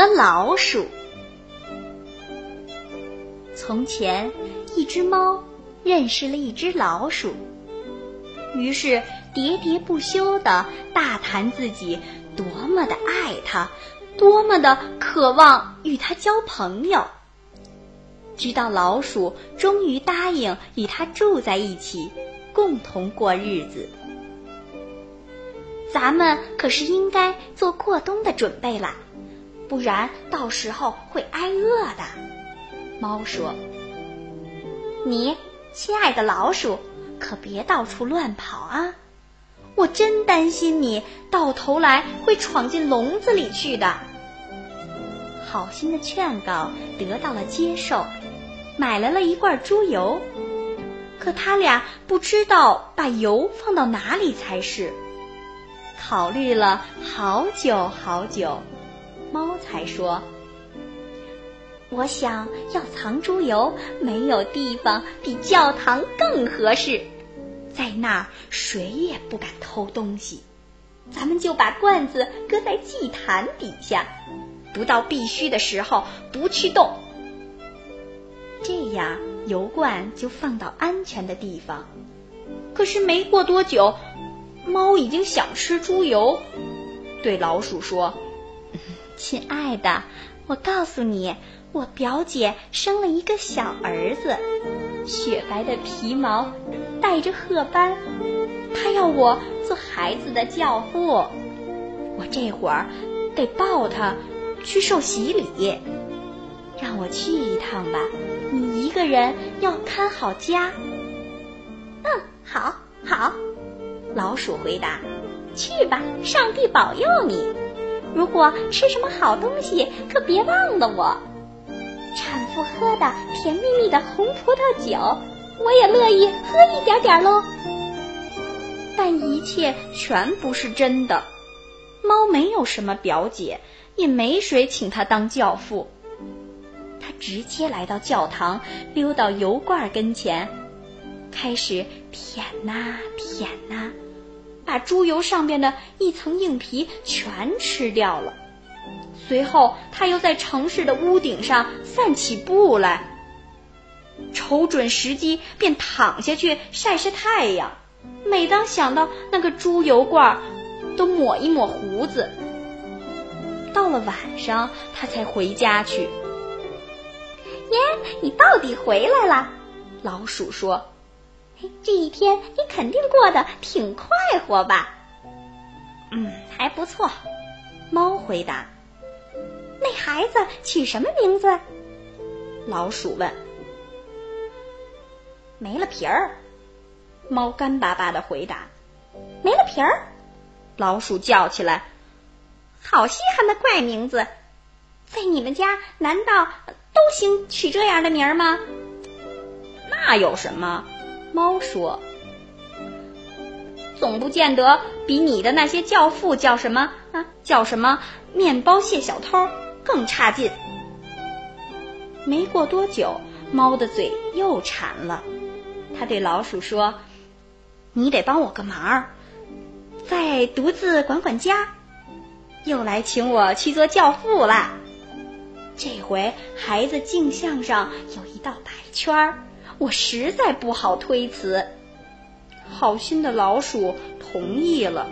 和老鼠。从前，一只猫认识了一只老鼠，于是喋喋不休地大谈自己多么的爱它，多么的渴望与它交朋友。直到老鼠终于答应与它住在一起，共同过日子。咱们可是应该做过冬的准备了，不然到时候会挨饿的。猫说：“你亲爱的老鼠，可别到处乱跑啊！我真担心你到头来会闯进笼子里去的。”好心的劝告得到了接受，买来了一罐猪油，可他俩不知道把油放到哪里才是。考虑了好久好久，猫才说：“我想要藏猪油，没有地方比教堂更合适。在那儿，谁也不敢偷东西。咱们就把罐子搁在祭坛底下，不到必须的时候不去动。这样油罐就放到安全的地方。可是没过多久。”猫已经想吃猪油，对老鼠说：“亲爱的，我告诉你，我表姐生了一个小儿子，雪白的皮毛，带着褐斑，她要我做孩子的教父。我这会儿得抱他去受洗礼，让我去一趟吧。你一个人要看好家。”“嗯，好，好。”老鼠回答：“去吧，上帝保佑你。如果吃什么好东西，可别忘了我。产妇喝的甜蜜蜜的红葡萄酒，我也乐意喝一点点喽。”但一切全不是真的。猫没有什么表姐，也没谁请他当教父。他直接来到教堂，溜到油罐跟前。开始舔呐舔呐，把猪油上边的一层硬皮全吃掉了。随后，他又在城市的屋顶上散起步来，瞅准时机便躺下去晒晒太阳。每当想到那个猪油罐，都抹一抹胡子。到了晚上，他才回家去。耶，你到底回来了？老鼠说。这一天你肯定过得挺快活吧？嗯，还不错。猫回答。那孩子取什么名字？老鼠问。没了皮儿。猫干巴巴的回答。没了皮儿。老鼠叫起来。好稀罕的怪名字，在你们家难道都兴取这样的名儿吗？那有什么？猫说：“总不见得比你的那些教父叫什么啊，叫什么面包蟹小偷更差劲。”没过多久，猫的嘴又馋了，它对老鼠说：“你得帮我个忙，再独自管管家。”又来请我去做教父了。这回孩子镜像上有一道白圈儿。我实在不好推辞，好心的老鼠同意了，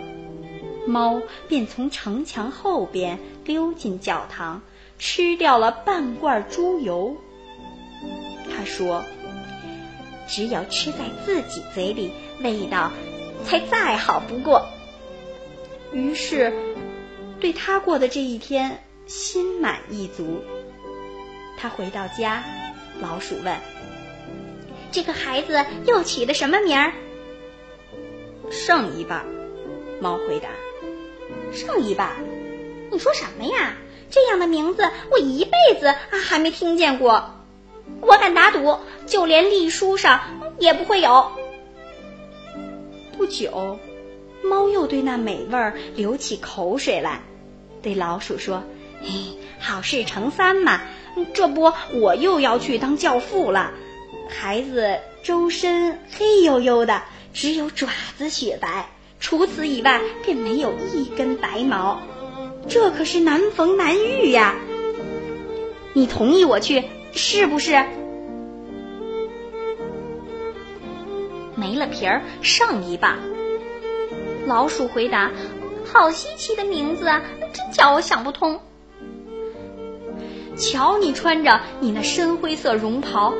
猫便从城墙后边溜进教堂，吃掉了半罐猪油。他说：“只有吃在自己嘴里，味道才再好不过。”于是，对他过的这一天心满意足。他回到家，老鼠问。这个孩子又起的什么名儿？剩一半，猫回答。剩一半，你说什么呀？这样的名字我一辈子啊还没听见过。我敢打赌，就连历书上也不会有。不久，猫又对那美味儿流起口水来，对老鼠说：“嘿，好事成三嘛，这不我又要去当教父了。”孩子周身黑黝黝的，只有爪子雪白，除此以外便没有一根白毛。这可是难逢难遇呀！你同意我去，是不是？没了皮儿，上一棒。老鼠回答：“好稀奇的名字啊，真叫我想不通。瞧你穿着你那深灰色绒袍，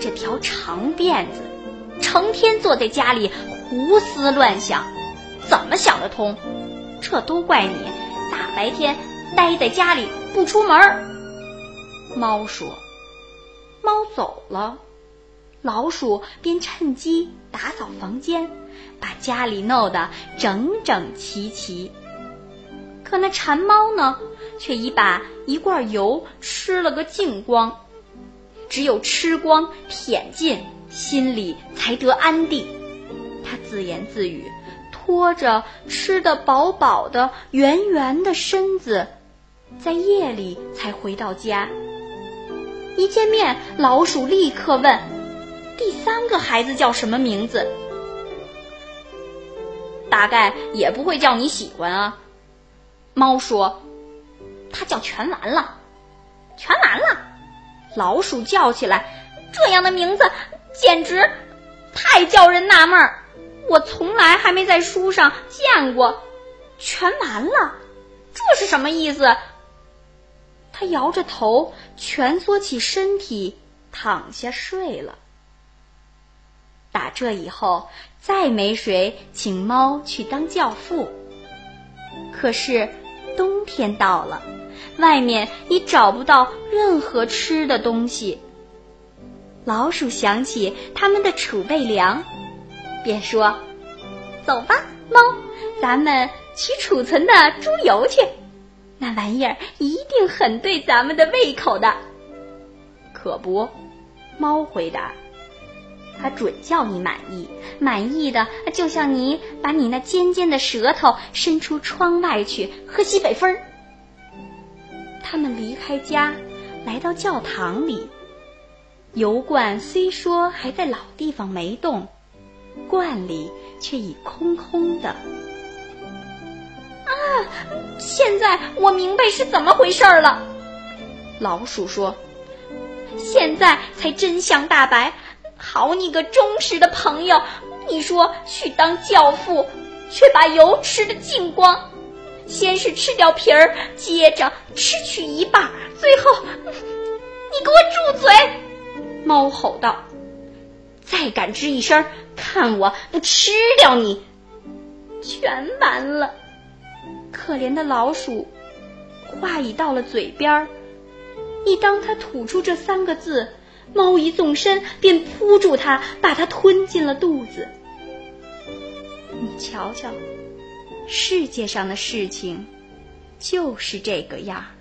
这条长辫子，成天坐在家里胡思乱想，怎么想得通？这都怪你，大白天待在家里不出门。”猫说：“猫走了。”老鼠便趁机打扫房间，把家里弄得整整齐齐。可那馋猫呢，却已把一罐油吃了个精光。只有吃光舔尽，心里才得安定。他自言自语，拖着吃得饱饱的圆圆的身子，在夜里才回到家。一见面，老鼠立刻问。第三个孩子叫什么名字？大概也不会叫你喜欢啊。猫说：“他叫全完了，全完了。”老鼠叫起来：“这样的名字简直太叫人纳闷儿！我从来还没在书上见过。全完了，这是什么意思？”他摇着头，蜷缩起身体，躺下睡了。打这以后，再没谁请猫去当教父。可是冬天到了，外面已找不到任何吃的东西。老鼠想起他们的储备粮，便说：“走吧，猫，咱们取储存的猪油去。那玩意儿一定很对咱们的胃口的。”可不，猫回答。它准叫你满意，满意的就像你把你那尖尖的舌头伸出窗外去喝西北风儿。他们离开家，来到教堂里，油罐虽说还在老地方没动，罐里却已空空的。啊！现在我明白是怎么回事了。老鼠说：“现在才真相大白。”好你个忠实的朋友！你说去当教父，却把油吃得精光。先是吃掉皮儿，接着吃去一半，最后你给我住嘴！猫吼道：“再敢吱一声，看我不吃掉你！”全完了。可怜的老鼠，话已到了嘴边儿，一当他吐出这三个字。猫一纵身，便扑住它，把它吞进了肚子。你瞧瞧，世界上的事情就是这个样儿。